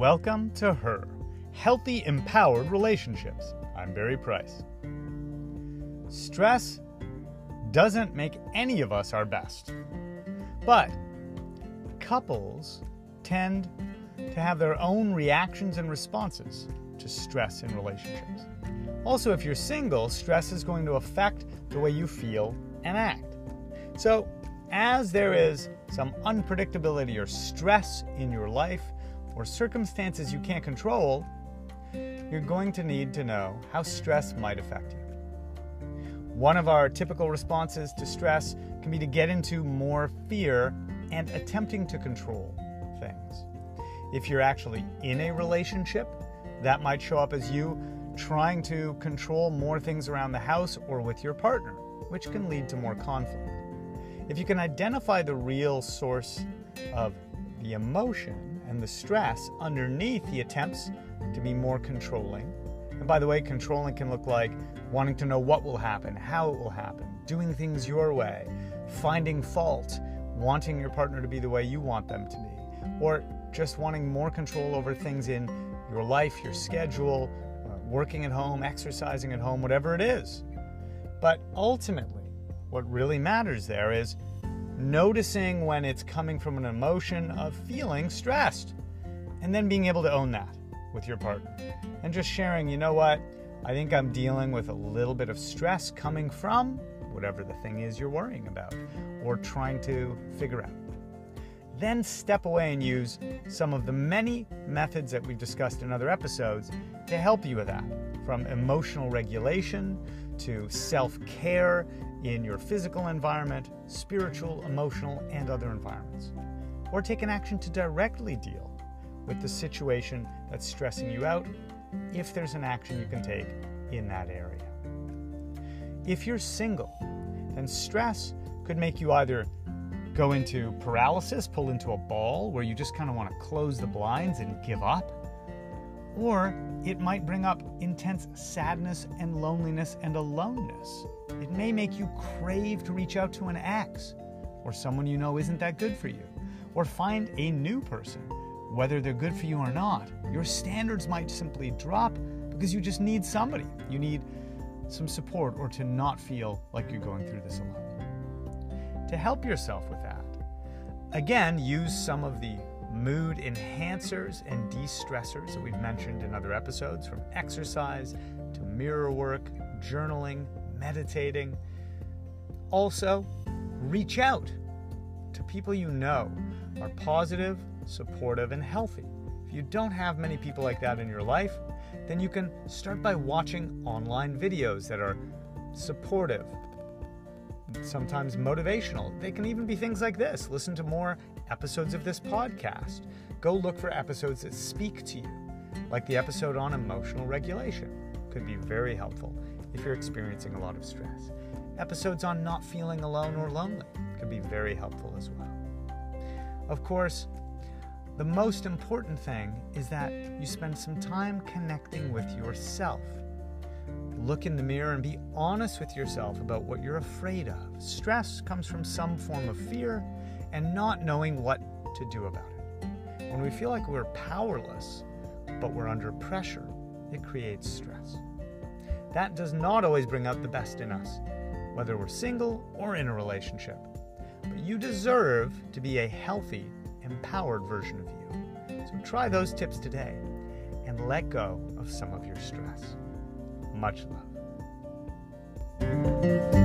Welcome to Her Healthy, Empowered Relationships. I'm Barry Price. Stress doesn't make any of us our best, but couples tend to have their own reactions and responses to stress in relationships. Also, if you're single, stress is going to affect the way you feel and act. So, as there is some unpredictability or stress in your life or circumstances you can't control, you're going to need to know how stress might affect you. One of our typical responses to stress can be to get into more fear and attempting to control things. If you're actually in a relationship, that might show up as you trying to control more things around the house or with your partner, which can lead to more conflict. If you can identify the real source of the emotion and the stress underneath the attempts to be more controlling, and by the way, controlling can look like wanting to know what will happen, how it will happen, doing things your way, finding fault, wanting your partner to be the way you want them to be, or just wanting more control over things in your life, your schedule, uh, working at home, exercising at home, whatever it is. But ultimately, what really matters there is noticing when it's coming from an emotion of feeling stressed and then being able to own that with your partner and just sharing, you know what, I think I'm dealing with a little bit of stress coming from whatever the thing is you're worrying about or trying to figure out. Then step away and use some of the many methods that we've discussed in other episodes to help you with that, from emotional regulation to self care in your physical environment, spiritual, emotional, and other environments. Or take an action to directly deal with the situation that's stressing you out if there's an action you can take in that area. If you're single, then stress could make you either go into paralysis, pull into a ball where you just kind of want to close the blinds and give up. Or it might bring up intense sadness and loneliness and aloneness. It may make you crave to reach out to an ex or someone you know isn't that good for you, or find a new person, whether they're good for you or not. Your standards might simply drop because you just need somebody. You need some support or to not feel like you're going through this alone to help yourself with that. Again, use some of the mood enhancers and de stressors that we've mentioned in other episodes, from exercise to mirror work, journaling, meditating. Also, reach out to people you know are positive, supportive, and healthy. If you don't have many people like that in your life, then you can start by watching online videos that are supportive, sometimes motivational. They can even be things like this listen to more episodes of this podcast. Go look for episodes that speak to you, like the episode on emotional regulation. Could be very helpful if you're experiencing a lot of stress. Episodes on not feeling alone or lonely could be very helpful as well. Of course, the most important thing is that you spend some time connecting with yourself look in the mirror and be honest with yourself about what you're afraid of. Stress comes from some form of fear and not knowing what to do about it. When we feel like we're powerless, but we're under pressure, it creates stress. That does not always bring out the best in us, whether we're single or in a relationship. But you deserve to be a healthy, empowered version of you. So try those tips today and let go of some of your stress. Much love.